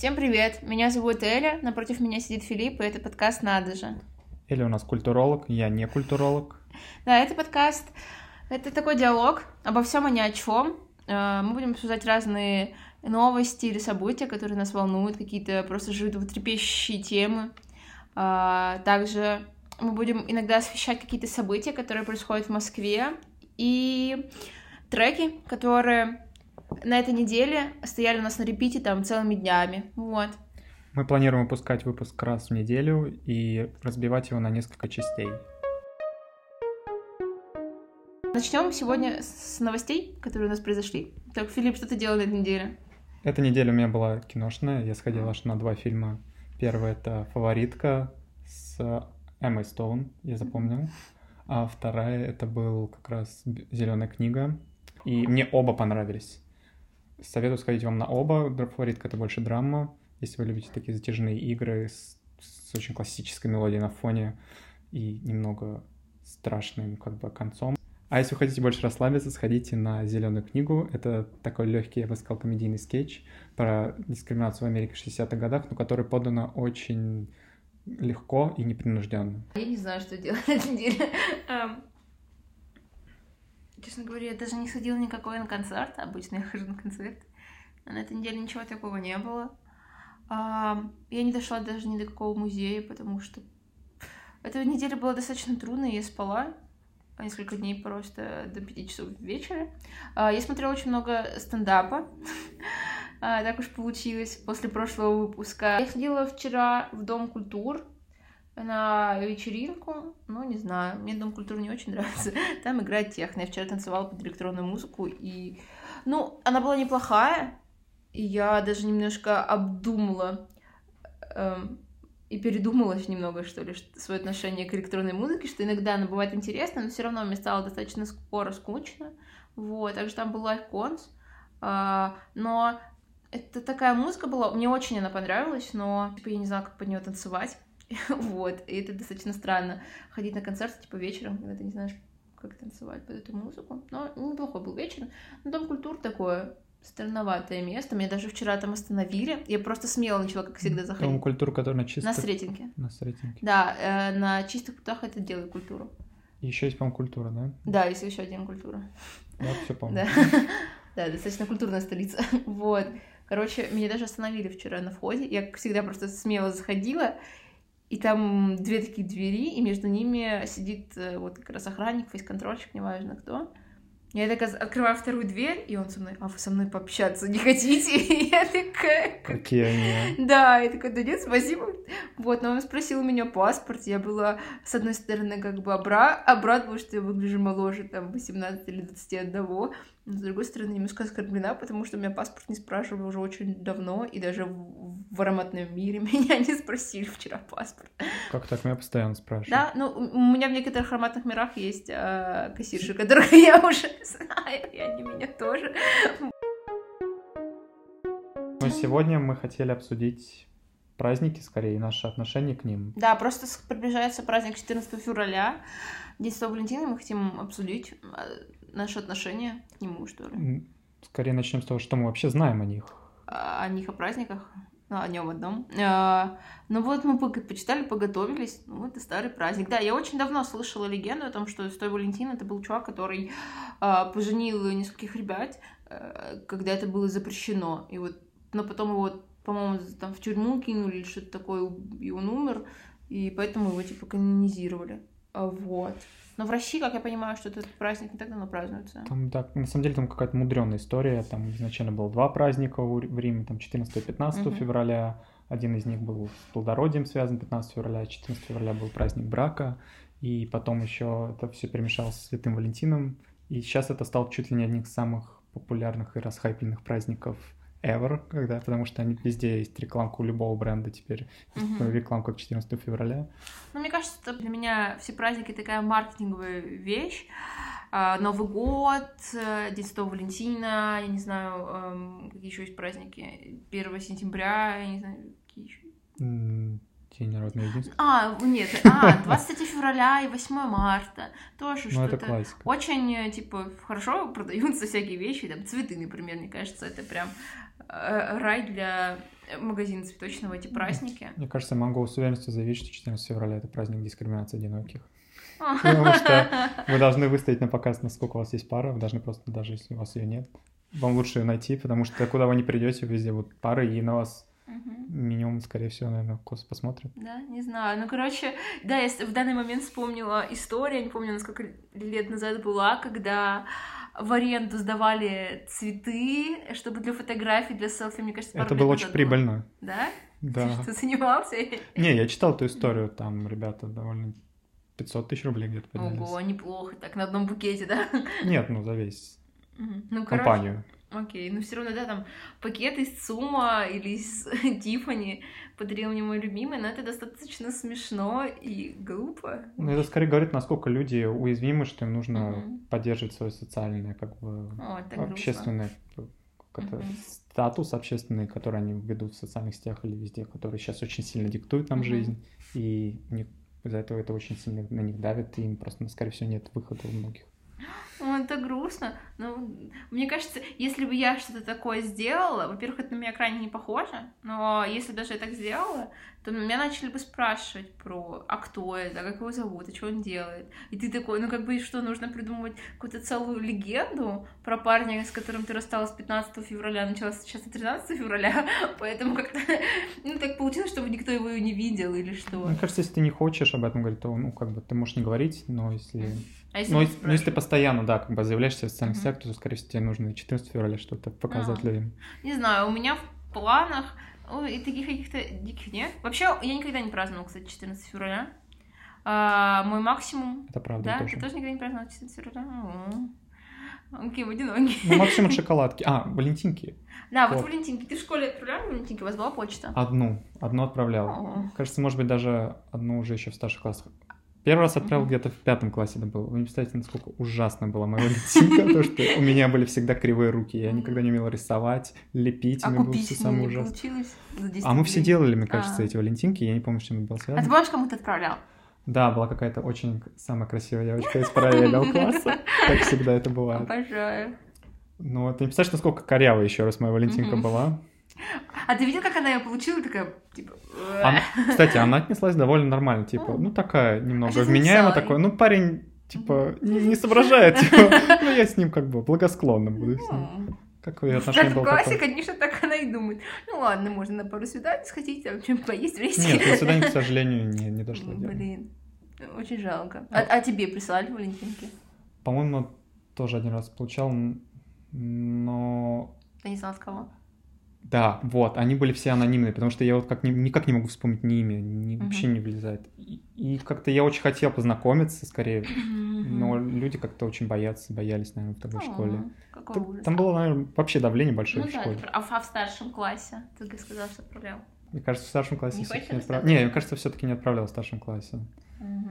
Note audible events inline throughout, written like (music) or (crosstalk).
Всем привет, меня зовут Эля, напротив меня сидит Филипп, и это подкаст «Надо же». Эля у нас культуролог, я не культуролог. Да, это подкаст, это такой диалог обо всем и ни о чем. Э, мы будем обсуждать разные новости или события, которые нас волнуют, какие-то просто животрепещущие темы. Э, также мы будем иногда освещать какие-то события, которые происходят в Москве, и треки, которые на этой неделе стояли у нас на репите там целыми днями. Вот. Мы планируем выпускать выпуск раз в неделю и разбивать его на несколько частей. Начнем сегодня с новостей, которые у нас произошли. Так, Филипп, что ты делал на этой неделе? Эта неделя у меня была киношная. Я сходил аж на два фильма. Первый — это «Фаворитка» с Эммой Стоун, я запомнил. А вторая — это был как раз «Зеленая книга». И мне оба понравились. Советую сходить вам на оба. Фаворитка — это больше драма. Если вы любите такие затяжные игры с, с очень классической мелодией на фоне и немного страшным как бы концом. А если вы хотите больше расслабиться, сходите на «Зеленую книгу». Это такой легкий, я бы сказал, комедийный скетч про дискриминацию в Америке в 60-х годах, но который подано очень легко и непринужденно. Я не знаю, что делать. Честно говоря, я даже не ходила никакой на концерт. Обычно я хожу на концерт. А на этой неделе ничего такого не было. Я не дошла даже ни до какого музея, потому что эта неделя была достаточно трудной, я спала несколько дней просто до 5 часов вечера. Я смотрела очень много стендапа. (laughs) Так уж получилось после прошлого выпуска. Я ходила вчера в Дом культур на вечеринку, ну, не знаю, мне Дом культуры не очень нравится. (laughs) Там играет техно. Я вчера танцевала под электронную музыку, и... Ну, она была неплохая, и я даже немножко обдумала эм, и передумала немного, что ли, свое отношение к электронной музыке, что иногда она бывает интересна, но все равно мне стало достаточно скоро скучно. Вот, также там был Life э, но это такая музыка была, мне очень она понравилась, но типа я не знала, как под нее танцевать. (laughs) вот, и это достаточно странно, ходить на концерт, типа, вечером, когда ты не знаешь, как танцевать под эту музыку. Но неплохой был вечер. Но Дом культур такое странноватое место. Меня даже вчера там остановили. Я просто смело начала, как всегда, заходить. Дом культуры, который на чистых... На Сретенке. На Сретенке. Да, э, на чистых путах это делает культуру. Еще есть, по-моему, культура, да? Да, есть еще один культура. Вот, все помню. Да. (laughs) да, достаточно культурная столица. (laughs) вот. Короче, меня даже остановили вчера на входе. Я, как всегда, просто смело заходила и там две такие двери, и между ними сидит э, вот как раз охранник, фейс-контрольщик, неважно кто. Я так открываю вторую дверь, и он со мной, а вы со мной пообщаться не хотите? (laughs) И я такая... Какие они? Да, я такая, да нет, спасибо. Вот, но он спросил у меня паспорт, я была, с одной стороны, как бы обра... обрадовала, что я выгляжу моложе, там, 18 или 21, но с другой стороны, немножко оскорблена, потому что у меня паспорт не спрашивали уже очень давно, и даже в, в ароматном мире (laughs) меня не спросили вчера паспорт. Как так? Меня постоянно спрашивают. Да, ну, у меня в некоторых ароматных мирах есть э, кассирши, которых (laughs) я уже знаю, и они меня тоже. Но сегодня мы хотели обсудить праздники, скорее, и наше отношение к ним. Да, просто приближается праздник 14 февраля, День Святого Валентина, мы хотим обсудить а, наше отношение к нему, что ли. Скорее начнем с того, что мы вообще знаем о них. О, о них, о праздниках, ну, о нем одном. А, ну вот мы почитали, поготовились. Ну, это старый праздник. Да, я очень давно слышала легенду о том, что Святой Валентин это был чувак, который а, поженил нескольких ребят, а, когда это было запрещено. И вот, но потом его по-моему, там в тюрьму кинули или что-то такое, и он умер, и поэтому его, типа, канонизировали. А Вот. Но в России, как я понимаю, что этот праздник не так давно празднуется. Там, да, на самом деле там какая-то мудреная история. Там изначально было два праздника в Риме, там 14 и 15 угу. февраля. Один из них был с плодородием связан, 15 февраля, 14 февраля был праздник брака. И потом еще это все перемешалось с Святым Валентином. И сейчас это стал чуть ли не одним из самых популярных и расхайпленных праздников ever, когда, потому что они, везде есть рекламка у любого бренда теперь, uh-huh. рекламка к 14 февраля. Ну, мне кажется, это для меня все праздники такая маркетинговая вещь. А, Новый год, э, День Святого Валентина, я не знаю, эм, какие еще есть праздники, 1 сентября, я не знаю, какие еще. День народного единства. А, нет, а, (laughs) 23 февраля и 8 марта. Тоже ну, что-то. это классика. Очень, э, типа, хорошо продаются всякие вещи, там, цветы, например, мне кажется, это прям рай для магазина цветочного эти праздники. Мне кажется, я могу с уверенностью заявить, что 14 февраля это праздник дискриминации одиноких. (laughs) Потому что вы должны выставить на показ, насколько у вас есть пара, вы должны просто, даже если у вас ее нет, вам лучше ее найти, потому что куда вы не придете, везде вот пары, и на вас минимум, скорее всего, наверное, кос посмотрят. Да, не знаю. Ну, короче, да, я в данный момент вспомнила историю, не помню, насколько лет назад была, когда в аренду сдавали цветы, чтобы для фотографий, для селфи, мне кажется, Это было очень прибыльно. Да? Да. (laughs) Ты что, занимался? Не, я читал эту историю, там ребята довольно 500 тысяч рублей где-то поднялись. Ого, неплохо, так на одном букете, да? Нет, ну за весь ну, компанию. Окей, но все равно, да, там пакет из ЦУМа или из (laughs) Тифани подарил мне мой любимый, но это достаточно смешно и глупо. Ну, это скорее говорит, насколько люди уязвимы, что им нужно mm-hmm. поддерживать свое социальное, как бы, О, общественное как mm-hmm. статус общественный, который они ведут в социальных сетях или везде, который сейчас очень сильно диктует нам mm-hmm. жизнь, и из-за этого это очень сильно на них давит, и им просто, скорее всего, нет выхода у многих. О, это грустно. Ну, мне кажется, если бы я что-то такое сделала, во-первых, это на меня крайне не похоже, но если даже я так сделала, то меня начали бы спрашивать про, а кто это, как его зовут, а что он делает. И ты такой, ну как бы что, нужно придумывать какую-то целую легенду про парня, с которым ты рассталась 15 февраля, началась сейчас 13 февраля, (laughs) поэтому как-то, ну так получилось, чтобы никто его не видел или что. Мне кажется, если ты не хочешь об этом говорить, то, ну, как бы ты можешь не говорить, но если... А если ну, ну, если ты постоянно, да, как бы заявляешься в социальных uh-huh. то, скорее всего, тебе нужно 14 февраля что-то показать а, людям. Не знаю, у меня в планах Ой, и таких каких-то диких нет. Вообще, я никогда не праздновала, кстати, 14 февраля. А, мой максимум... Это правда, да? тоже. Ты тоже никогда не праздновала 14 февраля? Окей, в одинокий. Ну, максимум шоколадки. А, валентинки. Да, вот, вот валентинки. Ты в школе отправляла валентинки? У вас была почта? Одну. Одну отправлял. О. Кажется, может быть, даже одну уже еще в старших классах. Первый раз отправил где-то в пятом классе это было. Вы не представляете, насколько ужасно была моя валентинка, то, что у меня были всегда кривые руки. Я никогда не умела рисовать, лепить, а было все самое ужасное. А мы все делали, мне кажется, эти валентинки, я не помню, с чем это было связано. А ты помнишь, кому ты отправлял? Да, была какая-то очень самая красивая девочка из (laughs) параллельного класса. Как всегда это бывает. Обожаю. Ну, ты не представляешь, насколько корявая еще раз моя валентинка была. А ты видел, как она ее получила? Такая, типа... Она, кстати, она отнеслась довольно нормально, типа, ну, такая немного а вменяемая, такой, ну, парень, типа, не, не соображает, (laughs) типа, ну, я с ним как бы благосклонно буду с ним. Как ее отношение было? В классе, конечно, так она и думает. Ну ладно, можно на пару свиданий сходить, а чем поесть вместе. Нет, на свидание, к (laughs) сожалению, не, не дошло. Блин, очень жалко. А, а тебе присылали валентинки? По-моему, тоже один раз получал, но... Ты не знал, с кого? Да, вот, они были все анонимные, потому что я вот как ни, никак не могу вспомнить ни имя, ни, uh-huh. вообще не влезает. И, и как-то я очень хотел познакомиться скорее, uh-huh. но люди как-то очень боятся, боялись, наверное, в такой uh-huh. школе. Какой Там было, наверное, вообще давление большое ну, в школе. Да, а, а в старшем классе ты сказал, что отправлял? Мне кажется, в старшем классе не все-таки не отправлял. Не, мне кажется, все-таки не отправлял в старшем классе. Угу.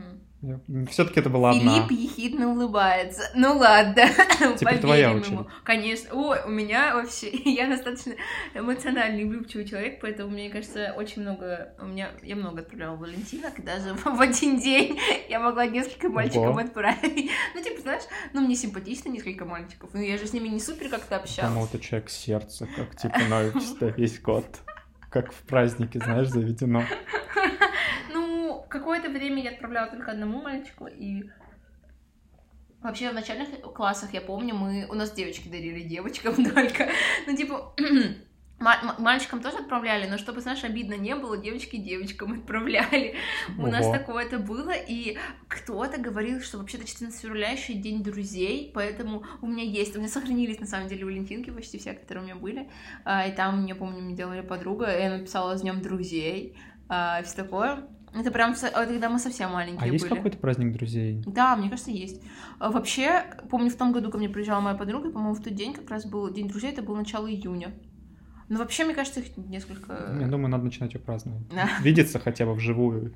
Все-таки это была Филипп одна. Филипп ехидно улыбается. Ну ладно, (laughs) Типа твоя очередь. Ему. Конечно. Ой, у меня вообще... (laughs) Я достаточно эмоциональный, влюбчивый человек, поэтому, мне кажется, очень много... У меня... Я много отправляла валентинок, даже (laughs) в один день я могла несколько мальчиков Ого. отправить. Ну, типа, знаешь, ну, мне симпатично несколько мальчиков. Ну, я же с ними не супер как-то общалась. Ну, ты человек сердца, как, типа, на весь год. Как в празднике, знаешь, заведено какое-то время я отправляла только одному мальчику, и вообще в начальных классах, я помню, мы... У нас девочки дарили девочкам (laughs) только. Ну, типа, (clears throat) Мальчикам тоже отправляли, но чтобы, знаешь, обидно не было, девочки девочкам (laughs) отправляли. Ого. У нас такое-то было, и кто-то говорил, что вообще-то 14 февраля еще день друзей, поэтому у меня есть, у меня сохранились на самом деле валентинки почти все, которые у меня были, а, и там, я помню, мне делали подруга, и она написала с днем друзей, а, все такое. Это прям когда мы совсем маленькие А были. есть какой-то праздник друзей? Да, мне кажется, есть. А, вообще, помню, в том году ко мне приезжала моя подруга, по-моему, в тот день как раз был День друзей, это было начало июня. Но вообще, мне кажется, их несколько... Я думаю, надо начинать ее праздновать. Да. (laughs) Видеться хотя бы вживую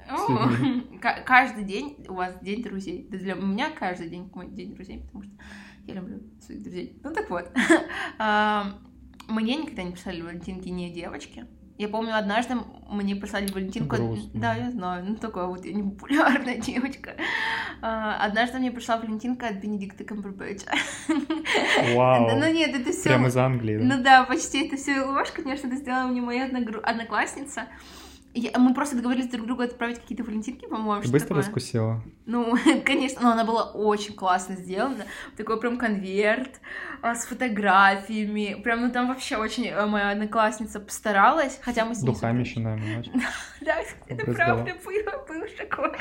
(laughs) Каждый день у вас день друзей. Для меня каждый день мой день друзей, потому что я люблю своих друзей. Ну так вот. (laughs) А, мне никогда не писали валентинки не девочки. Я помню, однажды мне прислали Валентинку. Грустно. Да, я знаю, ну такая вот я непопулярная (laughs) девочка. А, Однажды мне пришла Валентинка от Бенедикта Камбербэтча. Вау. Ну нет, это все... Прямо из Англии, да? Ну да, почти это все ложь, конечно, это сделала мне моя одноклассница. Я- мы просто договорились друг другу отправить какие-то валентинки, по-моему, Ты быстро такое. раскусила? Ну, (laughs) конечно, но она была очень классно сделана. Такой прям конверт а, с фотографиями. Прям, ну там вообще очень э, моя одноклассница постаралась, хотя мы с ней... Духами еще, наверное, (laughs) Да, это правда было, было такое.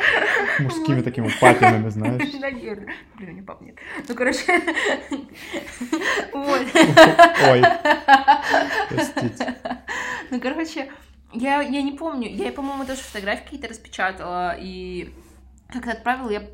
мужскими такими папинами, знаешь. (laughs) Наверное. Блин, у меня пап нет. Ну, короче, вот. Ой, простите. Ну, короче, я, я не помню. Я, по-моему, тоже фотографии какие-то распечатала и как-то отправила. Я,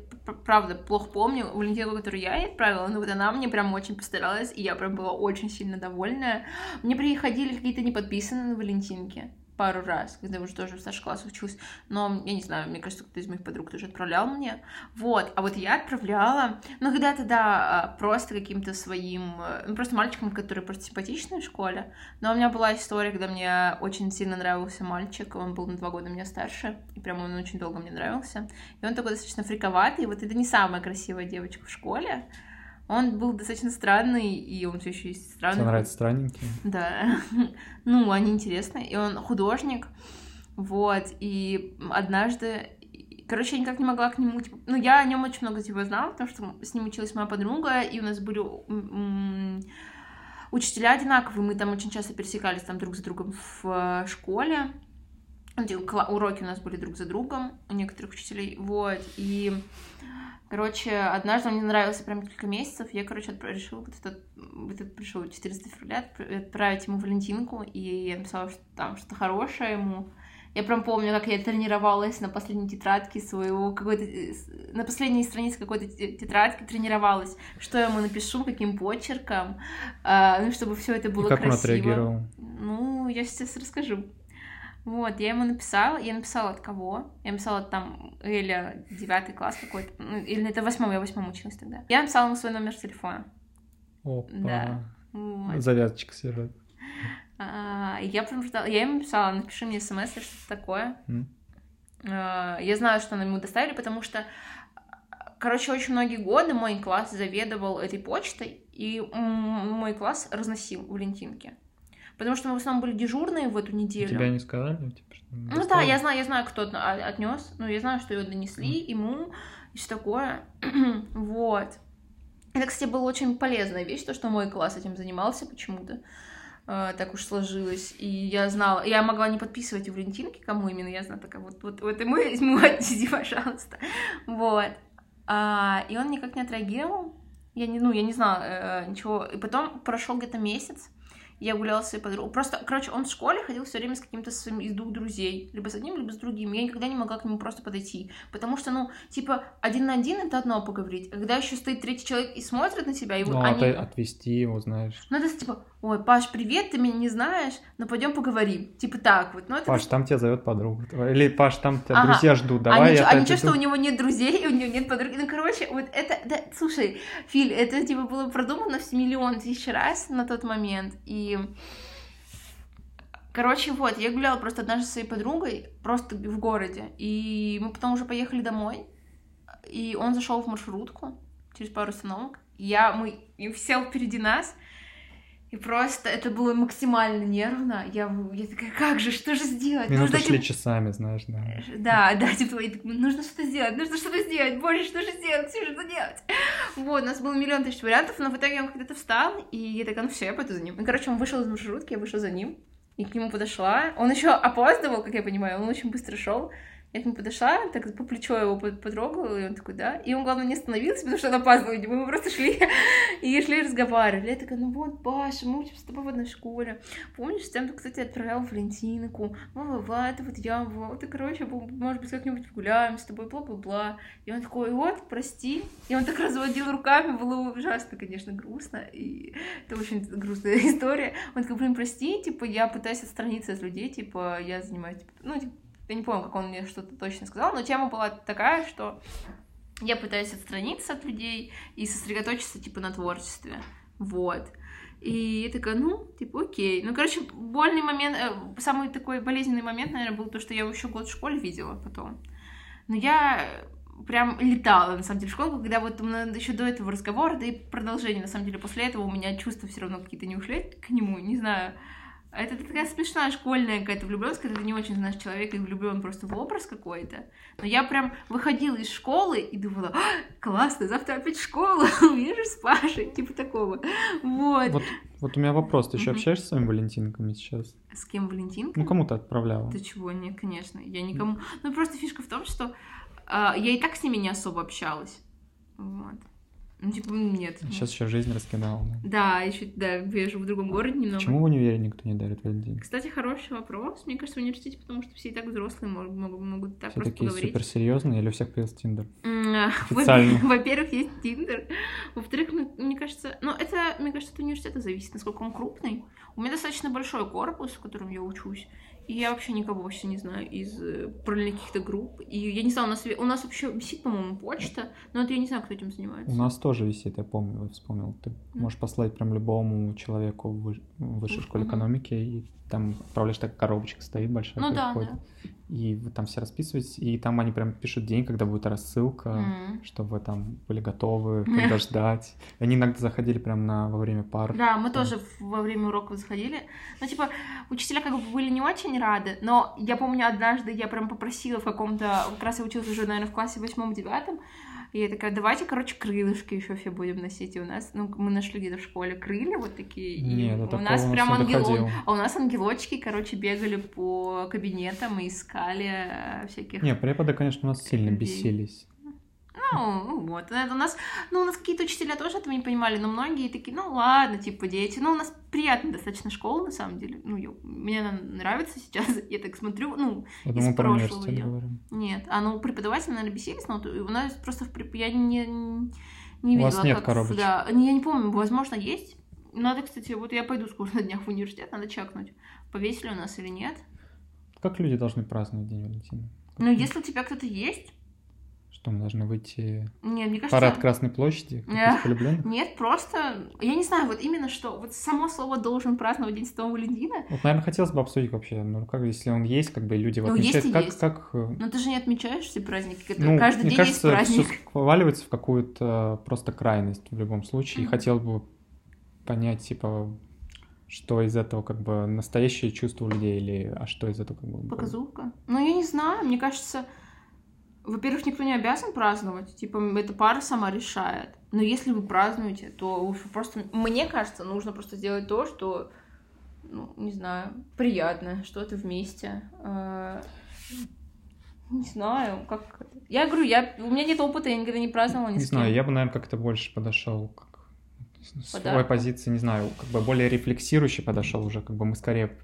правда, плохо помню Валентинку, которую я ей отправила, но вот она мне прям очень постаралась, и я прям была очень сильно довольная. Мне приходили какие-то неподписанные Валентинки пару раз, когда уже тоже в старших классах училась, но я не знаю, мне кажется, кто-то из моих подруг тоже отправлял мне, вот, а вот я отправляла, ну, когда-то, да, а, просто каким-то своим, э, ну, просто мальчикам, которые просто симпатичные в школе, но у меня была история, когда мне очень сильно нравился мальчик, он был на два года меня старше, и прям он очень долго мне нравился, и он такой достаточно фриковатый, вот это не самая красивая девочка в школе, он был достаточно странный, и он все еще есть странный. Тебе нравятся странненькие? Да. (laughs) Ну, они интересные. И он художник. Вот. И однажды... Короче, я никак не могла к нему... Типа... Ну, я о нем очень много типа знала, потому что с ним училась моя подруга, и у нас были учителя одинаковые. Мы там очень часто пересекались там друг за другом в э, школе. Уроки у нас были друг за другом у некоторых учителей. Вот. И Короче, однажды он мне нравился прям несколько месяцев. Я, короче, отправ- решила вот этот, вот этот пришел 14 февраля отп- отправить ему Валентинку, и я написала, что там что-то хорошее ему. Я прям помню, как я тренировалась на последней тетрадке своего какой-то на последней странице какой-то те- тетрадки тренировалась, что я ему напишу, каким почерком, а, ну чтобы все это И было как он красиво. отреагировал? Ну, я сейчас расскажу. Вот, я ему написала, я написала от кого? Я написала там Эля, девятый класс какой-то, ну, или это восьмой, я восьмом училась тогда. Я написала ему свой номер телефона. Опа. Да. Вот. Завязочка. А, и я прям ждала, я ему писала, напиши мне смс или что-то такое. А, Я знаю, что нам ему доставили, потому что, короче, очень многие годы мой класс заведовал этой почтой, и мой класс разносил валентинки. Потому что мы в основном были дежурные в эту неделю. Тебя не сказали? Типа, что Ну да, я знаю, я знаю, кто отнес. Ну, я знаю, что ее донесли ему и все такое. (clears throat) вот. Это, кстати, была очень полезная вещь, то, что мой класс этим занимался почему-то. Э, так уж сложилось. И я знала, я могла не подписывать у Валентинки, кому именно, я знала, такая, вот, вот, вот ему (laughs) ему отнеси, пожалуйста. Вот. А, и он никак не отреагировал. Я не, ну, я не знала э, ничего. И потом прошел где-то месяц, я гуляла с своей подругой. Просто, короче, он в школе ходил все время с каким-то своим из двух друзей. Либо с одним, либо с другим. Я никогда не могла к нему просто подойти. Потому что, ну, типа, один на один это одно поговорить. А когда еще стоит третий человек и смотрит на тебя, и вот Ну, они... это отвести его, знаешь. Ну, это типа, ой, Паш, привет, ты меня не знаешь, но пойдем поговорим. Типа так вот. Ну, это Паш, там тебя зовет подруга. Или Паш, там тебя Ага. друзья ждут. а Давай ничего, я а опять ничего, что иду. у него нет друзей, у него нет подруги. Ну, короче, вот это, да, слушай, Филь, это типа было продумано в миллион тысяч раз на тот момент. И, короче, вот, я гуляла просто однажды со своей подругой, просто в городе. И мы потом уже поехали домой. И он зашел в маршрутку через пару остановок. Я, мы, и сел впереди нас. И просто это было максимально нервно. Я, я такая, как же, что же сделать? Минуты Нужно шли этим- часами, знаешь, да. да, да, типа, я такая, нужно что-то сделать, нужно что-то сделать, боже, что же сделать, что же делать? Вот, у нас было миллион тысяч вариантов, но в итоге он когда-то встал, и я такая, ну все, я пойду за ним. И, короче, он вышел из маршрутки, я вышла за ним, и к нему подошла. Он еще опаздывал, как я понимаю, он очень быстро шел. Я к нему подошла, так по плечо его потрогала, и он такой, да. И он, главное, не остановился, потому что он опаздывал, мы просто шли (laughs) и шли разговаривали. Я такая, ну вот, Паша, мы учимся с тобой в одной школе. Помнишь, ты, кстати, отправлял Валентинку, бла-бла-бла, это вот я, вот, и, короче, может быть, как-нибудь погуляем с тобой, бла-бла-бла. И он такой, вот, прости. И он так разводил руками, было ужасно, конечно, грустно, и это очень грустная (laughs) история. Он такой, блин, прости, типа, я пытаюсь отстраниться от людей, типа, я занимаюсь, типа, ну, типа, я не помню, как он мне что-то точно сказал, но тема была такая, что я пытаюсь отстраниться от людей и сосредоточиться, типа, на творчестве. Вот. И я такая, ну, типа, окей. Ну, короче, больный момент, э, самый такой болезненный момент, наверное, был то, что я его еще год в школе видела потом. Но я прям летала, на самом деле, в школу, когда вот еще до этого разговора, да и продолжение, на самом деле, после этого у меня чувства все равно какие-то не ушли к нему, не знаю. Это такая смешная школьная какая-то влюбленность, когда ты не очень знаешь человека и влюблен просто в образ какой-то. Но я прям выходила из школы и думала, а, классно, завтра опять в школу, (laughs) увижу с Пашей, типа такого. Вот. Вот, вот у меня вопрос, ты еще общаешься с своими валентинками сейчас? С кем валентинками? Ну, кому ты отправляла? Ты чего? Нет, конечно, я никому. Ну, просто фишка в том, что э, я и так с ними не особо общалась. Вот. Ну, типа, нет. Сейчас еще жизнь раскидала. Да, да еще, да, я живу в другом городе немного. Почему в универе никто не дарит Валентин? Кстати, хороший вопрос. Мне кажется, в университете, потому что все и так взрослые могут, могут, могут так все просто такие поговорить. суперсерьезные или у всех появился Тиндер? (laughs) Официально. Во-первых, есть Тиндер. Во-вторых, мне кажется... Ну, это, мне кажется, от университета зависит, насколько он крупный. У меня достаточно большой корпус, в котором я учусь. И я вообще никого вообще не знаю из э, параллельных каких-то групп. И я не знаю, у нас, у нас вообще висит, по-моему, почта, но это я не знаю, кто этим занимается. У нас тоже висит, я помню, я вспомнил. Ты можешь послать прям любому человеку в высшей школе экономики, и там отправляешь так коробочка стоит большая. Ну да, да. И вы там все расписываетесь, и там они прям пишут день, когда будет рассылка, mm. чтобы вы там были готовы, (laughs) когда ждать. Они иногда заходили прям на, во время пар. Да, мы тоже во время уроков заходили. Ну, типа, учителя как бы были не очень рады, но я помню, однажды я прям попросила в каком-то... Как раз я училась уже, наверное, в классе восьмом-девятом, и я такая, давайте, короче, крылышки еще все будем носить. И у нас, ну, мы нашли где-то в школе крылья вот такие. Нет, и у нас прям ангело... А у нас ангелочки, короче, бегали по кабинетам и искали э, всяких... Не, преподы, конечно, у нас сильно бесились. Ну, вот. Это у нас, ну, у нас какие-то учителя тоже этого не понимали, но многие такие, ну, ладно, типа, дети. Ну, у нас приятная достаточно школа, на самом деле. Ну, я, мне она нравится сейчас, (laughs) я так смотрю, ну, я из думаю, прошлого. Про говорим. Нет, а ну, преподаватели, наверное, бесились, но у нас просто в преп... я не, не видела, у вас нет как... коробочек? Да, я не помню, возможно, есть. Надо, кстати, вот я пойду скоро на днях в университет, надо чакнуть, повесили у нас или нет. Как люди должны праздновать День Валентина? Как ну, если у тебя кто-то есть, что мы должны выйти Нет, мне кажется... парад Красной площади? Нет, нет, просто... Я не знаю, вот именно что... Вот само слово «должен праздновать День Святого Валентина». Вот, наверное, хотелось бы обсудить вообще, ну, как, если он есть, как бы люди его ну, отмечают, есть как... есть. как... Но ты же не отмечаешь все праздники, которые... Ну, Каждый мне день кажется, есть праздник. все вываливается в какую-то просто крайность в любом случае. Mm-hmm. И хотел бы понять, типа, что из этого как бы настоящее чувство у людей или а что из этого как бы... Показуха? Ну, я не знаю, мне кажется во-первых, никто не обязан праздновать, типа, эта пара сама решает. Но если вы празднуете, то уж просто, мне кажется, нужно просто сделать то, что, ну, не знаю, приятно, что-то вместе. А, не знаю, как... Я говорю, я... у меня нет опыта, я никогда не праздновала ни Не знаю, я бы, наверное, как-то больше подошел к своей позиции, не знаю, как бы более рефлексирующий подошел уже, как бы мы скорее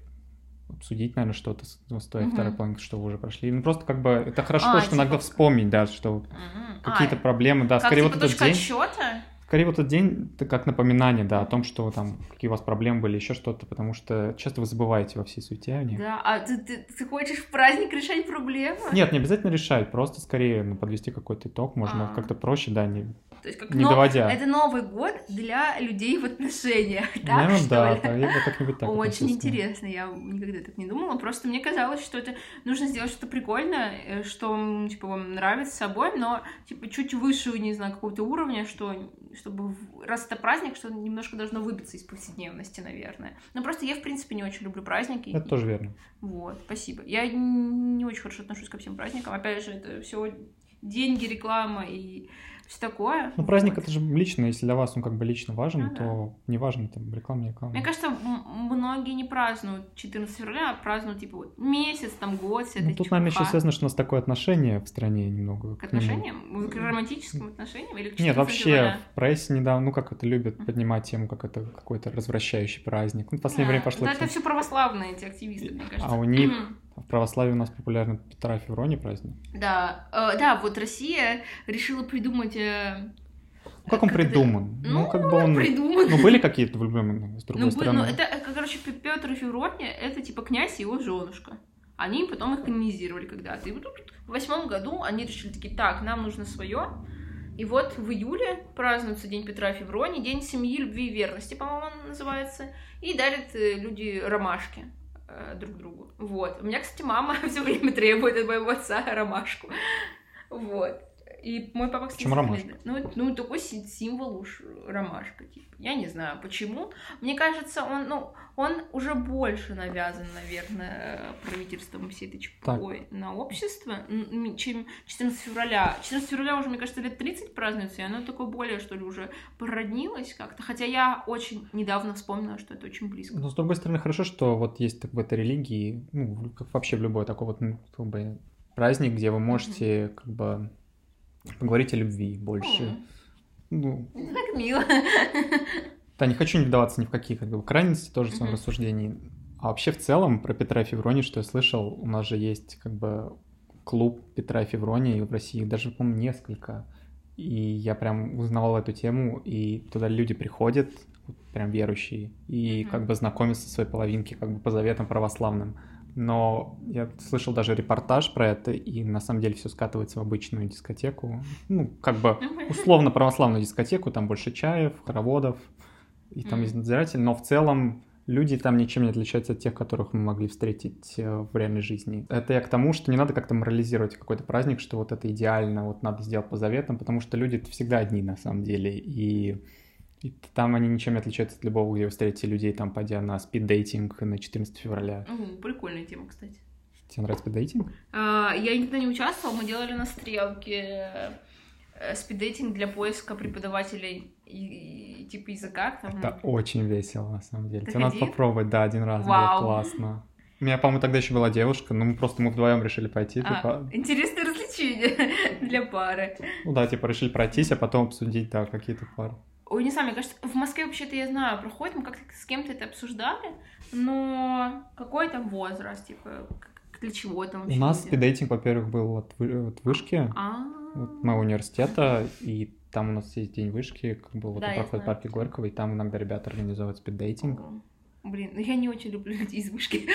обсудить, наверное, что-то с, с той uh-huh. второй половинкой, что вы уже прошли. Ну, просто как бы это хорошо, а, что типа... иногда вспомнить, да, что uh-huh. какие-то а, проблемы, да, как, скорее типа, вот этот день. Отсчета? Скорее вот этот день это как напоминание, да, о том, что там какие у вас проблемы были, еще что-то, потому что часто вы забываете во всей суете о них. Да, а ты, ты, ты хочешь в праздник решать проблемы? Нет, не обязательно решать, просто скорее ну, подвести какой-то итог, можно а. как-то проще, да, не то есть как не нов... доводя. Это Новый год для людей в отношениях, так Наверное, что да, ли? да, я как-нибудь так Очень интересно, я никогда так не думала, просто мне казалось, что это нужно сделать что-то прикольное, э, что, типа, вам нравится собой, но, типа, чуть выше, не знаю, какого-то уровня, что, чтобы, раз это праздник, что немножко должно выбиться из повседневности, наверное. Но просто я, в принципе, не очень люблю праздники. Это тоже верно. Вот, спасибо. Я не очень хорошо отношусь ко всем праздникам, опять же, это все деньги, реклама и все такое. Ну, праздник вот. это же лично, если для вас он как бы лично важен, ну, то да. не важно, там, реклама, не реклама. Мне кажется, многие не празднуют 14 февраля, а празднуют, типа, вот, месяц, там, год, вся ну, Тут, наверное, еще связано, что у нас такое отношение в стране немного. К, к отношениям? Нему. К романтическим отношениям или к Нет, вообще, февраля? в прессе недавно, ну, как это любят поднимать тему, как это какой-то развращающий праздник. Ну, в последнее да. время пошло... Да, это все православные эти активисты, мне кажется. А у них (clears throat) в православии у нас популярный Петра Февроний праздник. Да, э, да, вот Россия решила придумать... Э, как он придуман? Это... Ну, ну, как бы он... Придуман. Ну, были какие-то влюбленные, с другой ну, стороны. Ну, это, короче, Петр и Феврония, это типа князь и его женушка. Они потом их канонизировали когда-то. И вот в восьмом году они решили такие, так, нам нужно свое. И вот в июле празднуется День Петра Февронии, День семьи, любви и верности, по-моему, он называется. И дарят э, люди ромашки э, друг другу. Вот. У меня, кстати, мама (laughs) все время требует от моего отца ромашку. Вот. И мой папа, кстати, Почему ромашка? Ну, ну, такой си- символ уж ромашка, типа. Я не знаю, почему. Мне кажется, он, ну, он уже больше навязан, наверное, правительством всей этой чепухой на общество, чем 14 февраля. 14 февраля уже, мне кажется, лет 30 празднуется, и оно такое более, что ли, уже породнилось как-то. Хотя я очень недавно вспомнила, что это очень близко. Но с другой стороны, хорошо, что вот есть так в этой религии, ну, как вообще в любой такой вот ну, как бы, праздник, где вы можете как бы поговорить о любви больше. М, Ну, Так мило. да, не хочу не вдаваться ни в какие как бы, крайности тоже в своем Мгм. рассуждении. А вообще в целом про Петра Февронии, что я слышал, у нас же есть как бы клуб Петра Февронии в России, даже, по-моему, несколько. И я прям узнавал эту тему, и туда люди приходят, прям верующие, и Мгм. как бы знакомятся со своей половинки, как бы по заветам православным. Но я слышал даже репортаж про это, и на самом деле все скатывается в обычную дискотеку. Ну, как бы условно православную дискотеку, там больше чаев, хороводов, и там Мгм. есть надзиратель, но в целом люди там ничем не отличаются от тех, которых мы могли встретить э, в реальной жизни. Это я к тому, что не надо как-то морализировать какой-то праздник, что вот это идеально, вот надо сделать по заветам, потому что люди всегда одни на самом деле, и, и там они ничем не отличаются от любого, где вы встретите людей, там, пойдя на спид-дейтинг на 14 февраля. О, Прикольная тема, кстати. Тебе нравится спид-дейтинг? А, Я никогда не участвовала, мы делали на стрелке э, спиддейтинг для поиска преподавателей и, и типа языка. Там. Это очень весело, на самом деле. Тебе надо попробовать, да, один раз Вау. было классно. У меня, по-моему, тогда еще была девушка, но мы просто мы вдвоем решили пойти, А, типа, интересное развлечение (laughs) для пары. ну да, типа решили пройтись, а потом обсудить, да, какие-то пары. Ой, не знаю, мне кажется, в Москве вообще-то я знаю, проходит, мы как-то с кем-то это обсуждали, но какой там возраст, типа, для чего там У вообще нас люди? спиддейтинг, во-первых, был от, вы- от вышки, А, вот моего университета, и там у нас есть день вышки, как бы вот Да, проходит в парке Горького, и там иногда ребята организовывают спиддейтинг. Блин, ну я не очень люблю людей из вышки.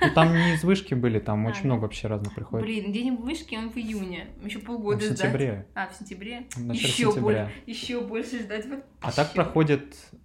Ну там не из вышки были, там А, очень много вообще разных приходит. Блин, день вышки, он в июне. Еще полгода в ждать. сентябре, А, в сентябре? в Еще сентября. больше, еще больше ждать. Вот А так проходят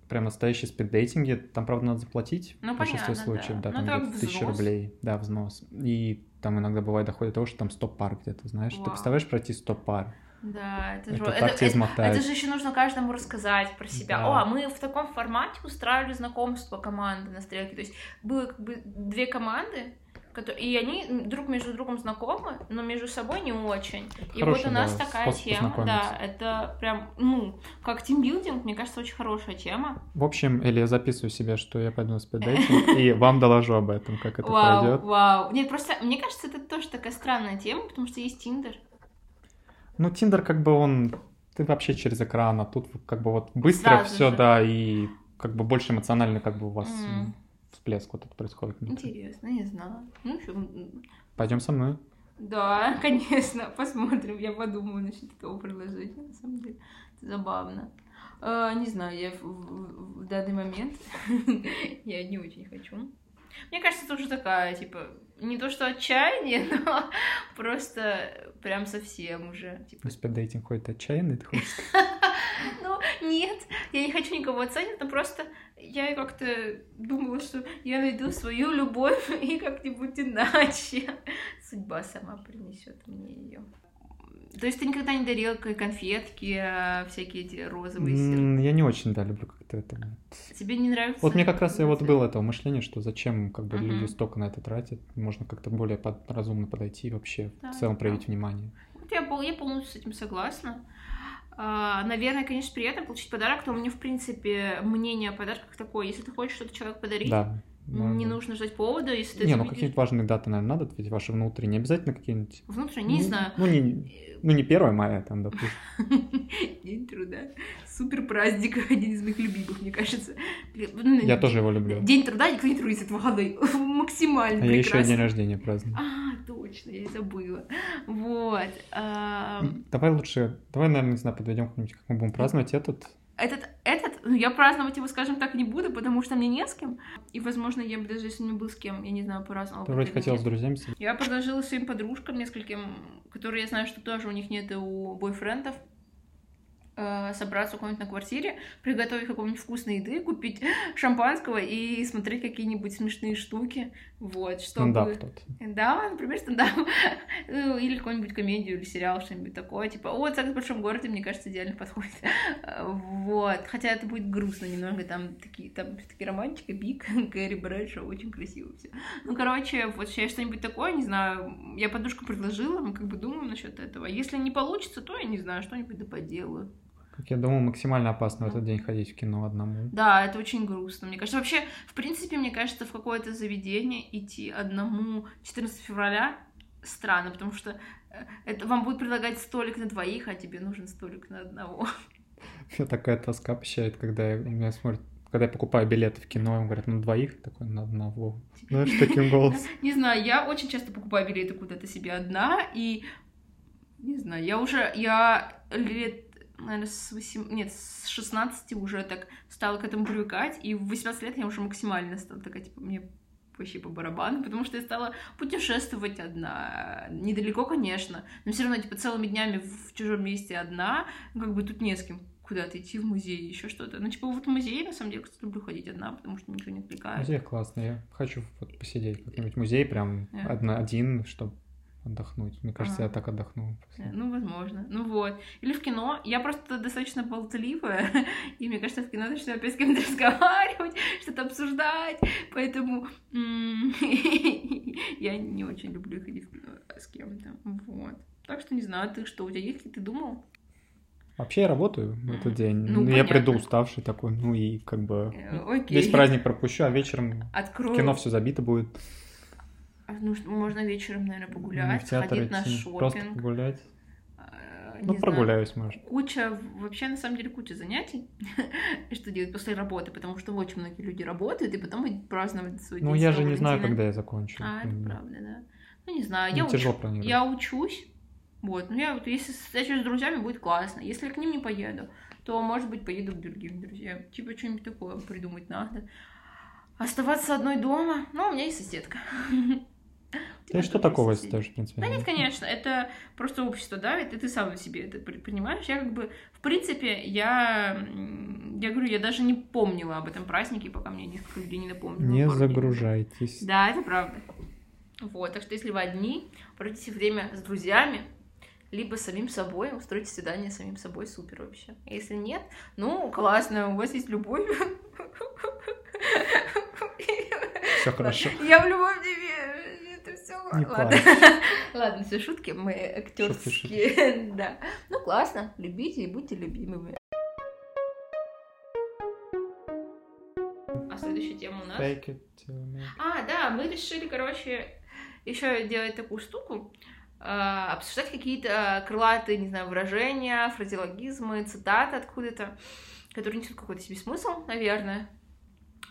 прям настоящие спиддейтинги, там, правда, надо заплатить Ну, в большинстве случаев, да. да, Ну, там тысяча рублей, да, взнос. И там иногда бывает доходит до того, что там 100 пар где-то, знаешь. Ты представляешь пройти 100 пар? Да, это, Это жё- так это, это- это же еще нужно каждому рассказать про себя. Да. О, а мы в таком формате устраивали знакомство команды на стрелке. То есть было как бы две команды, которые, и они друг между другом знакомы, но между собой не очень. Это И хороший, вот у нас да, такая тема, да, это прям, ну, как тимбилдинг, мне кажется, очень хорошая тема. В общем, или я записываю себе, что я пойду на спиддейтинг, (laughs) и вам доложу об этом, как это вау, пройдет. вау. Нет, просто, мне кажется, это тоже такая странная тема, потому что есть Тиндер. Ну, Тиндер как бы он... Ты вообще через экран, а тут как бы вот быстро Сразу все, же. да, и как бы больше эмоционально как бы у вас м, всплеск вот этот происходит. Интересно, не знаю. Ну, что, Пойдем со мной. Да, (laughs) конечно, посмотрим. Я подумаю насчет этого предложения, на самом деле. Это забавно. А, не знаю, я в, в- в данный момент (laughs) я не очень хочу. Мне кажется, это уже такая, типа, не то что отчаяние, (laughs) но просто прям совсем уже. Типа, На спиддейтинг какой-то отчаянный, ты хочешь (laughs) ну, нет, я не хочу никого оценивать, но просто я как-то думала, что я найду свою любовь (laughs) и как-нибудь иначе. Судьба сама принесет мне ее. То есть ты никогда не дарил конфетки, а всякие эти розовые? М, Я не очень, да, люблю как-то это. Тебе не нравится? Вот мне как раз и вот это? было этого мышления, что зачем как бы Мгм. люди столько на это тратят, можно как-то более под- разумно подойти и вообще Да, в целом да. проявить внимание. Вот я, я полностью с этим согласна. А, наверное, конечно, приятно получить подарок, но у меня, в принципе, мнение о подарках такое. Если ты хочешь что-то человеку подарить, Да. Не можно. нужно ждать повода, если ты Не, ну видишь. какие-то важные даты, наверное, надо ответить, ваши внутренние, не обязательно какие-нибудь... Внутренне, не ну, знаю. Ну, не, ну, не 1 мая, там, допустим. (laughs) День труда. Супер праздник, (laughs) один из моих любимых, мне кажется. Ну, Я тоже его люблю. День труда, никто не трудится года. (laughs) Максимально А я еще прекрасно. день рождения праздную. А, точно, я и забыла. Вот. Давай лучше, давай, наверное, не знаю, подведем как-нибудь, как мы будем праздновать этот. Этот, этот ну, я праздновать его, скажем так, не буду, потому что мне не с кем. И, возможно, я бы даже если не был с кем, я не знаю, праздновала. Ты вроде хотела с друзьями сидеть. Я предложила своим подружкам нескольким, которые я знаю, что тоже у них нет у бойфрендов, э, собраться у кого-нибудь на квартире, приготовить какой-нибудь вкусной еды, купить шампанского и смотреть какие-нибудь смешные штуки, вот, чтобы... Стендап тот. Да, например, стендап. (laughs) Ну, или какую-нибудь комедию или сериал, что-нибудь такое, типа, о, «Секс в большом городе», мне кажется, идеально (laughs) подходит. Вот, хотя это будет грустно немного, там такие, там такие романтика, Биг, (laughs) Кэрри Брэдшоу, очень красиво все. Ну, короче, вот сейчас что-нибудь такое, не знаю, я подружку предложила, мы как бы думаем насчет этого. Если не получится, то я не знаю, что-нибудь да поделаю. Как я думаю, максимально опасно в этот день ходить в кино одному. Да, это очень грустно. Мне кажется, вообще, в принципе, мне кажется, в какое-то заведение идти одному 14 февраля странно, потому что э, это вам будет предлагать столик на двоих, а тебе нужен столик на одного. Мне такая тоска посещает, когда я, меня смотрят когда я покупаю билеты в кино, им говорят, на двоих, такой, на одного. Знаешь, таким голосом. (laughs) Не знаю, я очень часто покупаю билеты куда-то себе одна, и не знаю, я уже, я лет наверное, с 8... Нет, с 16 уже так стала к этому привыкать, и в 18 лет я уже максимально стала такая, типа, мне вообще по барабану, потому что я стала путешествовать одна. Недалеко, конечно, но все равно, типа, целыми днями в чужом месте одна, как бы тут не с кем куда-то идти в музей, еще что-то. Ну, типа, вот в музей, на самом деле, кстати, люблю ходить одна, потому что никто не отвлекает. Музей классный, я хочу вот посидеть в какой-нибудь музей прям yeah. одна, один, чтобы отдохнуть. Мне кажется, ага. я так отдохну. Ну, возможно. Ну вот. Или в кино. Я просто достаточно болтливая, (laughs) и мне кажется, в кино нужно опять с кем-то разговаривать, (laughs) что-то обсуждать, поэтому (laughs) я не очень люблю ходить в кино с кем-то. Вот. Так что не знаю, ты что, у тебя есть, ты думал? Вообще я работаю в этот день. Ну, я приду уставший такой, ну и как бы э, Окей. весь праздник пропущу, а вечером Открою. кино все забито будет. А, ну, можно вечером, наверное, погулять, ну, ходить на шопинг. Просто погулять. А, ну, прогуляюсь, знаю. может. Куча, вообще, на самом деле, куча занятий, (laughs) что делать после работы, потому что очень многие люди работают, и потом будут праздновать свой Ну, я же не знаю, когда я закончу. А, это правда, да. Ну, не знаю, я, уч... я учусь, вот, ну, я вот, если встречусь с друзьями, будет классно. Если я к ним не поеду, то, может быть, поеду к другим друзьям. Типа, что-нибудь такое придумать надо. Оставаться одной дома, ну, у меня есть соседка. (laughs) Да и что такого, если тоже, в принципе? Да нет, конечно, это просто общество давит, и ты сам себе это понимаешь. Я как бы, в принципе, я, я говорю, я даже не помнила об этом празднике, пока мне несколько людей не напомнили. Не загружайтесь. Да, это правда. Вот, так что если вы одни, проведите время с друзьями, либо самим собой, устройте свидание самим собой, супер вообще. Если нет, ну, классно, у вас есть любовь. Все хорошо. Я в любовь. Не ладно. (laughs) ладно, все шутки, мы актерские. (laughs) да. Ну классно, любите и будьте любимыми. А следующая тема у нас. А, да, мы решили, короче, еще делать такую штуку. Uh, обсуждать какие-то крылатые, не знаю, выражения, фразеологизмы, цитаты откуда-то, которые несут какой-то себе смысл, наверное.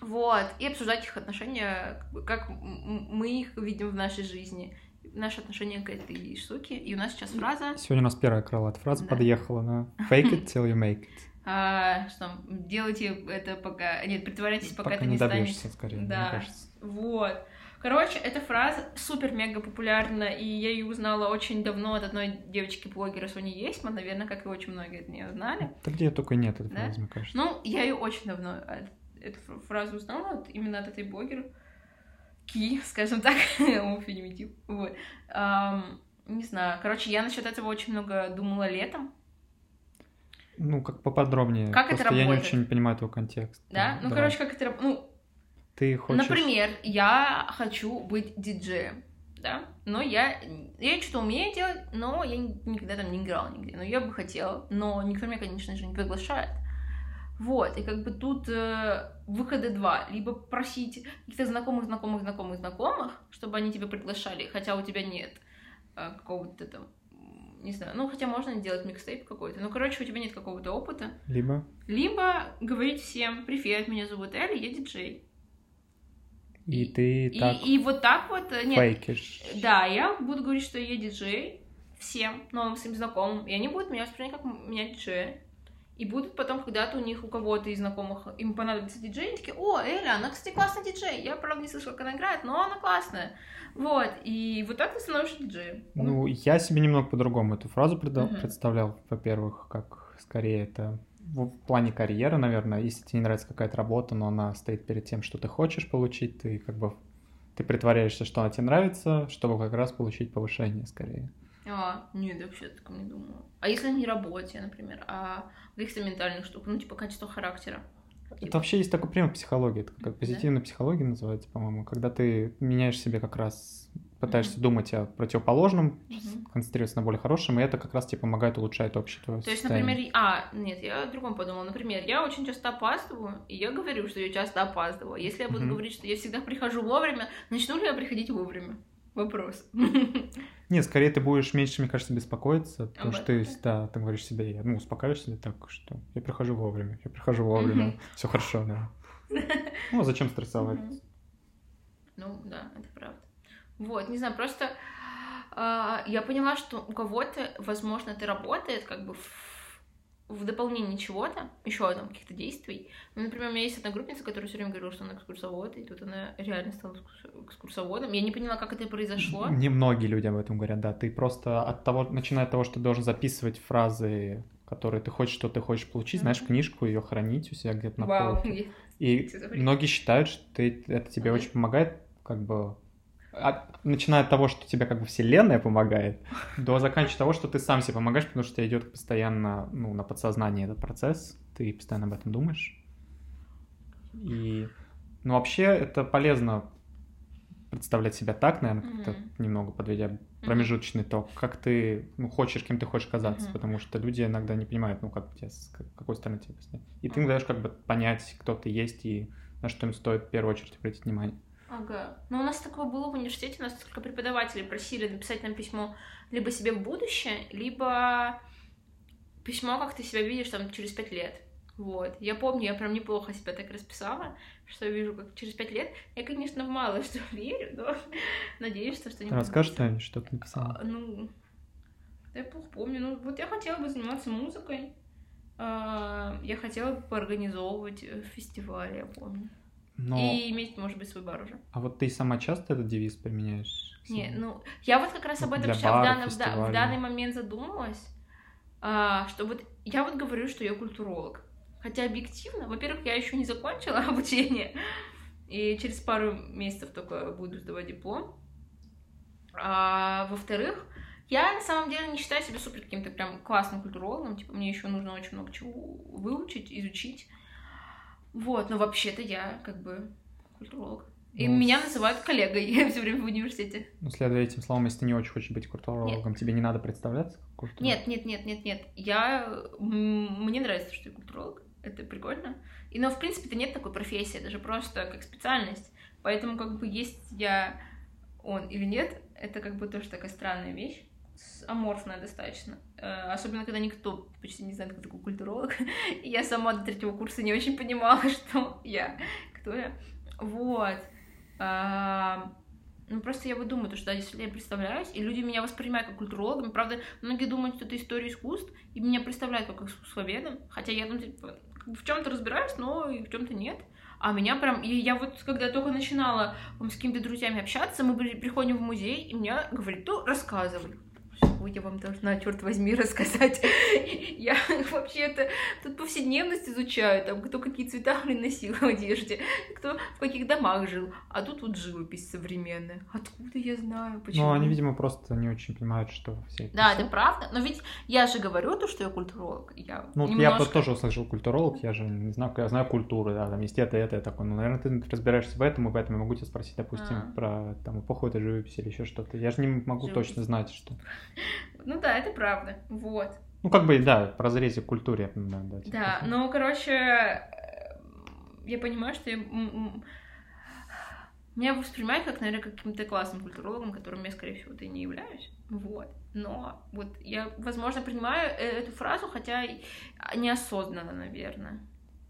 Вот, и обсуждать их отношения, как мы их видим в нашей жизни, наше отношение к этой штуке. И у нас сейчас фраза... Сегодня у нас первая крылатая фраза да. подъехала на (laughs) fake it till you make it. А, что, делайте это пока... Нет, притворяйтесь, пока, пока это не, не добьешься, станет. скорее, да. мне кажется. Вот. Короче, эта фраза супер-мега популярна, и я ее узнала очень давно от одной девочки-блогера Сони Есьман, наверное, как и очень многие от нее знали. Да где только нет этой да? фразы, мне кажется. Ну, я ее очень давно эту фразу узнала вот именно от этой блогера. Ки, (laughs) скажем так, (laughs) феминитив. Вот. Um, не знаю. Короче, я насчет этого очень много думала летом. Ну, как поподробнее. Как Просто это работает? я не очень понимаю твой контекст. Да? Ну, Давай. короче, как это работает? Ну, ты хочешь... Например, я хочу быть диджеем, да? Но я, я что-то умею делать, но я никогда там не играла нигде. Но я бы хотела, но никто меня, конечно же, не приглашает. Вот, и как бы тут э, выхода два. Либо просить каких-то знакомых, знакомых, знакомых, знакомых, чтобы они тебя приглашали, хотя у тебя нет э, какого-то там, не знаю, ну, хотя можно делать микстейп какой-то, ну, короче, у тебя нет какого-то опыта. Либо? Либо говорить всем, привет, меня зовут Элли, я диджей. И, и ты и, так и, и вот так вот, э, нет, фейкишь. Да, я буду говорить, что я диджей всем новым своим знакомым, и они будут меня воспринимать как меня диджея. И будут потом когда-то у них, у кого-то из знакомых, им понадобится диджей, они такие, о, Эля, она, кстати, классный диджей, я, правда, не слышала, как она играет, но она классная. Вот, и вот так ты становишься диджеем. Ну, я себе немного по-другому эту фразу uh-huh. представлял, во-первых, как скорее это в плане карьеры, наверное, если тебе не нравится какая-то работа, но она стоит перед тем, что ты хочешь получить, ты как бы ты притворяешься, что она тебе нравится, чтобы как раз получить повышение скорее. А, нет, я вообще так не думаю. А если не работе, например, а каких-то ментальных штук, ну, типа качество характера? Это типа. вообще есть такой прием психологии, это как позитивная да? психология называется, по-моему, когда ты меняешь себе как раз, пытаешься mm-hmm. думать о противоположном, mm-hmm. концентрироваться на более хорошем, и это как раз тебе помогает улучшать общее твое То есть, например, а, нет, я о другом подумала. Например, я очень часто опаздываю, и я говорю, что я часто опаздываю. Если я буду mm-hmm. говорить, что я всегда прихожу вовремя, начну ли я приходить вовремя? Вопрос. Нет, скорее ты будешь меньше, мне кажется, беспокоиться, потому что ты, да, ты говоришь себе, ну, успокаиваешь себя так, что я прихожу вовремя, я прихожу вовремя, все хорошо, да. (laughs) Ну, а зачем стрессовать? Ну, да, это правда. Вот, не знаю, просто э, я поняла, что у кого-то, возможно, это работает как бы в в дополнение чего-то, еще там каких-то действий. Ну, например, у меня есть одногруппница, которая все время говорила, что она экскурсовод, и тут она реально стала экскурсоводом. Я не поняла, как это произошло. Немногие люди об этом говорят, да. Ты просто от того, начиная от того, что ты должен записывать фразы, которые ты хочешь, что ты хочешь получить, mm-hmm. знаешь, книжку, ее хранить у себя где-то на Вау, полке. И многие считают, что ты, это тебе mm-hmm. очень помогает как бы от, начиная от того, что тебе как бы вселенная помогает, до заканчивая того, что ты сам себе помогаешь, потому что тебя идет постоянно ну, на подсознание этот процесс, ты постоянно об этом думаешь. И, ну, вообще, это полезно представлять себя так, наверное, mm-hmm. как-то немного подведя промежуточный ток, как ты ну, хочешь, кем ты хочешь казаться, mm-hmm. потому что люди иногда не понимают, ну, как тебе, с какой стороны тебе снять. И ты им даешь как бы понять, кто ты есть и на что им стоит в первую очередь обратить внимание. Ага. Но у нас такое было в университете, у нас несколько преподавателей просили написать нам письмо либо себе в будущее, либо письмо, как ты себя видишь там через пять лет. Вот. Я помню, я прям неплохо себя так расписала, что я вижу, как через пять лет. Я, конечно, в мало (laughs) что верю, но надеюсь, что что-нибудь... Расскажешь что-нибудь, что ты написала? А, ну, да я плохо помню. Ну, вот я хотела бы заниматься музыкой. А, я хотела бы поорганизовывать э, фестиваль, я помню. Но... И иметь, может быть, свой бар уже. А вот ты сама часто этот девиз применяешь? Не, ну, я вот как раз об этом сейчас в, данный, в, в данный момент задумалась, а, что вот я вот говорю, что я культуролог. Хотя объективно, во-первых, я еще не закончила (laughs) обучение, и через пару месяцев только буду сдавать диплом. А, во-вторых, я на самом деле не считаю себя супер каким-то прям классным культурологом, типа мне еще нужно очень много чего выучить, изучить. Вот, но вообще-то я как бы культуролог. И ну, меня называют коллегой (laughs) все время в университете. Ну, следуя этим словам, если ты не очень хочешь быть культурологом, нет. тебе не надо представляться как культуролог? Нет, нет, нет, нет, нет. Я... Мне нравится, что я культуролог. Это прикольно. И, но, в принципе, это нет такой профессии, даже просто как специальность. Поэтому, как бы, есть я он или нет, это как бы тоже такая странная вещь аморфная достаточно. Э, особенно, когда никто почти не знает, кто такой культуролог. (laughs) И я сама до третьего курса не очень понимала, (laughs) что я, кто я. Вот. Ну, просто я вот думаю, то, что да, если я представляюсь, и люди меня воспринимают как культурологом, правда, многие думают, что это история искусств, и меня представляют как искусствоведом, хотя я ну, типа, в чем-то разбираюсь, но и в чем-то нет. А меня прям, и я вот, когда только начинала с какими-то друзьями общаться, мы приходим в музей, и мне говорит, ну, рассказывай что я вам должна, черт возьми, (laughs) рассказать. Я вообще-то тут повседневность изучаю, там, кто какие цвета носил в одежде, кто в каких домах жил, а тут вот живопись современная. Откуда я знаю, почему? Ну, они, видимо, просто не очень понимают, что все это Да, это правда, но ведь я же говорю то, что я культуролог. Я ну, немножко... я тоже услышал культуролог, я же не знаю, я знаю культуру, да, там есть это, это, я такой, ну, наверное, ты разбираешься в этом и в этом, я могу тебя спросить, допустим, а. про там эпоху этой живописи или еще что-то. Я же не могу живопись. точно знать, что... Ну да, это правда. Вот. Ну, как бы, да, в разрезе культуре. Да, да, типа. да ну, короче, э, я понимаю, что я... Меня воспринимают как, наверное, каким-то классным культурологом, которым я, скорее всего, и не являюсь. Вот. Но вот я, возможно, принимаю э, эту фразу, хотя неосознанно, наверное.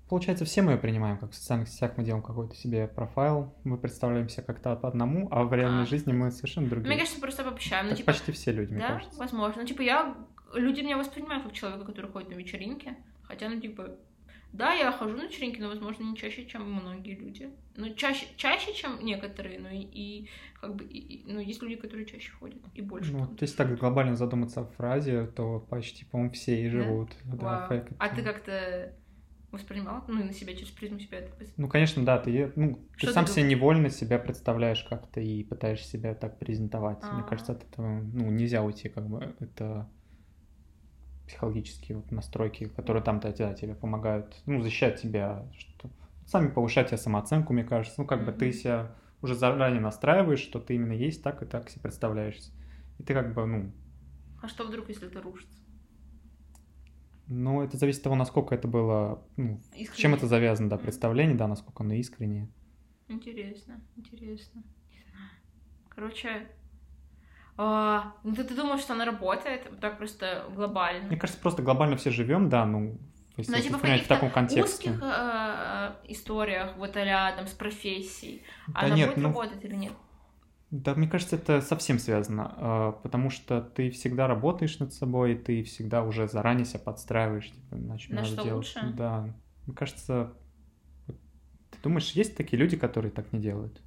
Получается, все мы ее принимаем, как в социальных сетях мы делаем какой-то себе профайл, мы представляемся как-то по одному, а в реальной а. жизни мы совершенно другие. Мне кажется, просто обобщаем. Ну, типа, почти все люди, мне да, кажется. возможно. Ну, типа, я... Люди меня воспринимают как человека, который ходит на вечеринки, Хотя, ну, типа, да, я хожу на вечеринки, но, возможно, не чаще, чем многие люди. Ну, чаще, чаще, чем некоторые, но и, и как бы, и, ну, есть люди, которые чаще ходят, и больше. Ну, то есть так глобально задуматься о фразе, то почти, по-моему, все и живут. Да? Да, а ты как-то воспринимал, ну, и на себя через призму себя это Ну, конечно, да, ты, ну, ты сам себе невольно себя представляешь как-то и пытаешься себя так презентовать. А-а-а. Мне кажется, от этого, ну, нельзя уйти, как бы, это психологические вот настройки, которые там-то да, тебе помогают, ну, защищать тебя, что сами повышать тебе самооценку, мне кажется. Ну, как mm-hmm. бы ты себя уже заранее настраиваешь, что ты именно есть так и так себе представляешься. И ты как бы, ну... А что вдруг, если это рушится? Ну, это зависит от того, насколько это было, ну, чем это завязано, да, представление, да, насколько оно искреннее. Интересно, интересно. Короче, а, ну, ты, ты думаешь, что она работает так просто глобально? Мне кажется, просто глобально все живем, да, ну, если Но, типа, в, в таком контексте. узких э, историях, вот а там, с профессией, да она нет, будет ну, работать или нет? Да, мне кажется, это совсем связано, э, потому что ты всегда работаешь над собой, ты всегда уже заранее себя подстраиваешь, типа, иначе На что делать. лучше? Да, мне кажется, ты думаешь, есть такие люди, которые так не делают?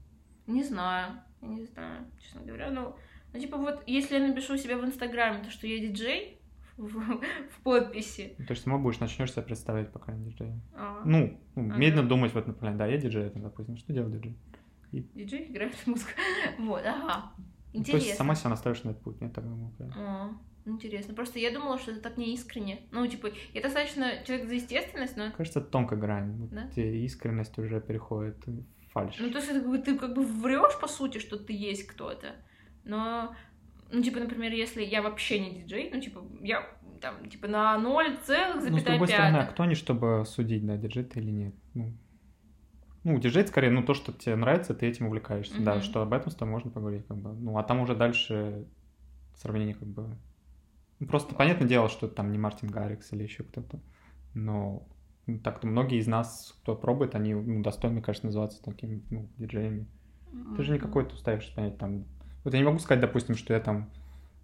Не знаю, не знаю, честно говоря, ну... Ну, типа, вот, если я напишу у себя в Инстаграме, то, что я диджей, (laughs) в, в подписи. То есть сама будешь, начнешь себя представлять, пока не диджей. А. Ну, ну ага. медленно думать в этом направлении. Да, я диджей, это, допустим, что делает диджей? И... Диджей играет музыку. (laughs) вот, ага. Интересно. То есть сама себя наставишь на этот путь, нет, так думаю. А, интересно. Просто я думала, что это так не искренне. Ну, типа, я достаточно человек за естественность, но... Кажется, тонкая грань. Да? Вот искренность уже переходит в фальш. Ну, то есть ты, ты как бы врешь, по сути, что ты есть кто-то но, ну, типа, например, если я вообще не диджей, ну, типа, я там, типа, на 0 целых запятая Ну, с другой стороны, а кто не, чтобы судить, да, диджей ты или нет? Ну, ну, диджей скорее, ну, то, что тебе нравится, ты этим увлекаешься, mm-hmm. да, что об этом с тобой можно поговорить, как бы. Ну, а там уже дальше сравнение, как бы... Ну, просто понятное дело, что там не Мартин Гаррикс или еще кто-то, но ну, так-то многие из нас, кто пробует, они ну, достойны, конечно, называться такими ну, диджеями. Mm-hmm. Ты же не какой-то уставишься понять, там, вот я не могу сказать, допустим, что я там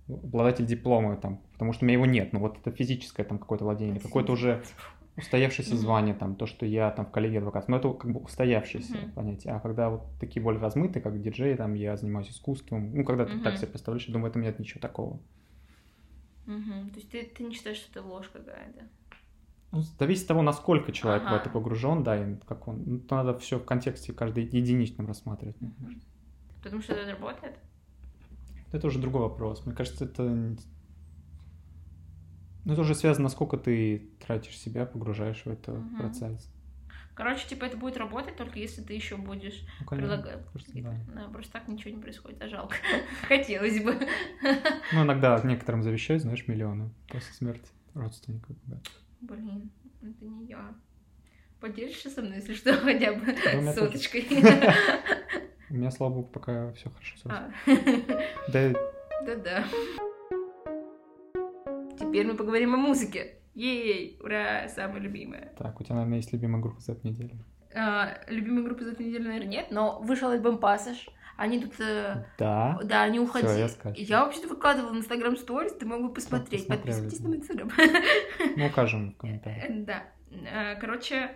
обладатель диплома, там, потому что у меня его нет, но вот это физическое там какое-то владение, какое-то уже устоявшееся звание, там, то, что я там в коллеге адвокат, но это как бы устоявшееся mm-hmm. понятие. А когда вот такие более размытые, как диджей, там, я занимаюсь искусством, ну, когда ты mm-hmm. так себе представляешь, я думаю, в этом нет ничего такого. Mm-hmm. То есть ты, ты не считаешь, что это ложь какая-то? Ну, зависит от того, насколько человек ага. в это погружен, да, и как он. Ну, надо все в контексте каждый единичном рассматривать. Mm-hmm. Потому что это работает? Это уже другой вопрос. Мне кажется, это... Ну, это уже связано, насколько ты тратишь себя, погружаешь в этот угу. процесс. Короче, типа это будет работать только если ты еще будешь ну, предлагать. Да. да, просто так ничего не происходит, а жалко. (laughs) Хотелось бы. Ну, иногда некоторым завещают, знаешь, миллионы после смерти родственников. Да. Блин, это не я. Поделишься со мной, если что, (laughs) хотя бы ну, соточкой. (laughs) У меня, слава богу, пока все хорошо. А. Да. Да-да. Теперь мы поговорим о музыке. Ей, ура, самая любимая. Так, у тебя, наверное, есть любимая группа за эту неделю? А, любимая группа за эту неделю, наверное, нет, но вышел альбом «Пассаж». Они тут... Э, да? Да, они уходили. Всё, я, скажу. я вообще-то выкладывала в Инстаграм сторис, ты мог бы посмотреть. Подписывайтесь на Инстаграм. (laughs) Ну, укажем в комментариях. Э, да. Э, короче,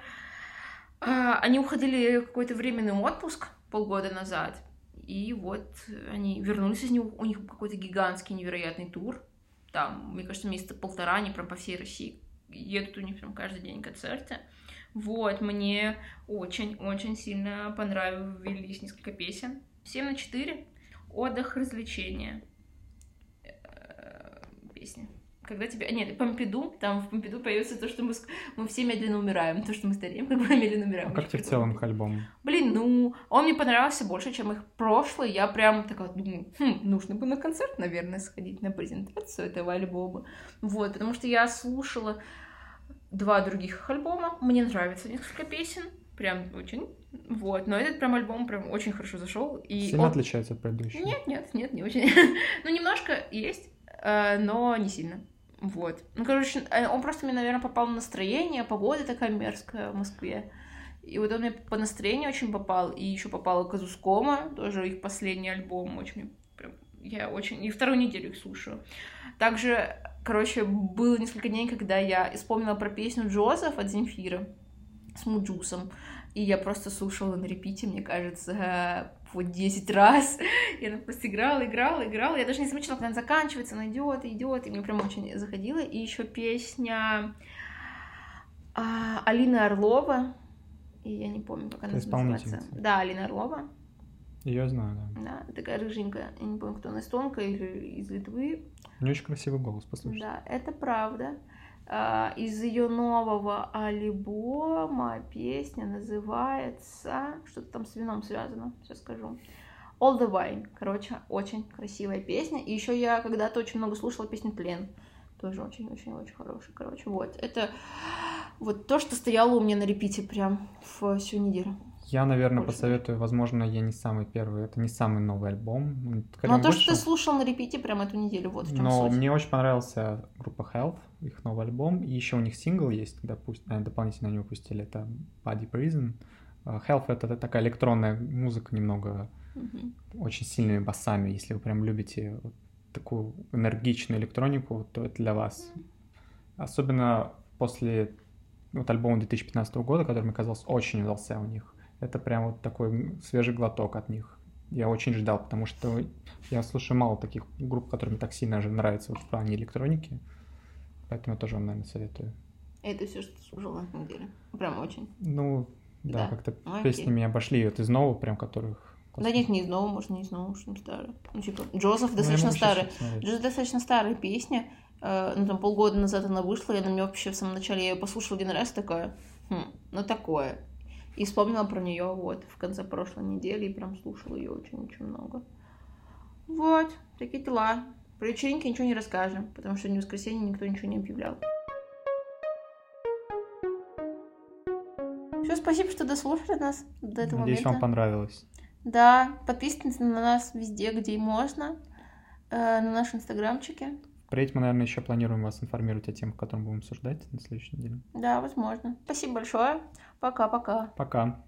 они уходили в какой-то временный отпуск, полгода назад. И вот они вернулись из него, у них какой-то гигантский невероятный тур. Там, мне кажется, месяца полтора они прям по всей России едут у них прям каждый день концерты. Вот, мне очень-очень сильно понравились несколько песен. 7 на 4. Отдых, развлечения. Э, песни когда тебе... Нет, Помпиду, там в Помпиду появится то, что мы, мы все медленно умираем, то, что мы стареем, как бы медленно умираем. А как тебе в целом их альбом? Блин, ну, он мне понравился больше, чем их прошлый. Я прям такая думаю, хм, нужно бы на концерт, наверное, сходить на презентацию этого альбома. Вот, потому что я слушала два других их альбома, мне нравится несколько песен, прям очень. Вот, но этот прям альбом прям очень хорошо зашел. И Сильно он... отличается от предыдущего? Нет, нет, нет, не очень. (laughs) ну, немножко есть, э, но не сильно. Вот. Ну, короче, э, он просто мне, наверное, попал на настроение, погода такая мерзкая в Москве. И вот он мне по настроению очень попал. И еще попала Казускома, тоже их последний альбом. Очень прям, я очень... И вторую неделю их слушаю. Также короче, было несколько дней, когда я вспомнила про песню Джозеф от Земфира с Муджусом. И я просто слушала на репите, мне кажется, по 10 раз. (laughs) Я просто играла, играла, играла. Я даже не замечала, когда она заканчивается, она идет, идет. И мне прям очень заходила. И еще песня а, Алины Орлова. И я не помню, как она называется. Да, Алина Орлова. Ее знаю, да. Да, такая рыженькая. Я не помню, кто она, эстонка или из Литвы. У нее очень красивый голос, послушай. Да, это правда. А, из ее нового альбома песня называется... Что-то там с вином связано, сейчас скажу. All the Wine. Короче, очень красивая песня. И еще я когда-то очень много слушала песню Плен. Тоже очень-очень-очень хорошая. Короче, вот. Это вот то, что стояло у меня на репите прям всю неделю. Я, наверное, больше. посоветую, возможно, я не самый первый, это не самый новый альбом. Скорее, Но то, что ты слушал на репите прям эту неделю, вот в чем Но суть. мне очень понравился группа Health, их новый альбом, и еще у них сингл есть, допустим, дополнительно они выпустили, это Body Prison. А, Health — это такая электронная музыка немного, mm очень сильными басами, если вы прям любите вот такую энергичную электронику, то это для вас. Особенно после вот альбома 2015 года, который мне казался очень удался у них это прям вот такой свежий глоток от них. Я очень ждал, потому что я слушаю мало таких групп, которые мне так сильно же нравятся вот в плане электроники. Поэтому я тоже вам, наверное, советую. Это все, что слушал на самом деле. Прям очень. Ну, да, да. как-то ну, песни меня обошли вот из нового, прям которых да нет, не из нового, может, не из нового, что старый. Ну, типа, Джозеф ну, достаточно старый. Джозеф достаточно старая песня. Э, ну, там полгода назад она вышла, я на нее вообще в самом начале, я ее послушала один раз, такая, хм, ну такое. И вспомнила про нее вот в конце прошлой недели и прям слушала ее очень-очень много. Вот, такие дела. Про вечеринки ничего не расскажем, потому что в воскресенье никто ничего не объявлял. Все, спасибо, что дослушали нас до этого Надеюсь, момента. вам понравилось. Да, подписывайтесь на нас везде, где можно, э, на наши инстаграмчики. Впредь мы, наверное, еще планируем вас информировать о темах, которые будем обсуждать на следующей неделе. Да, возможно. Спасибо большое. Пока-пока. Пока.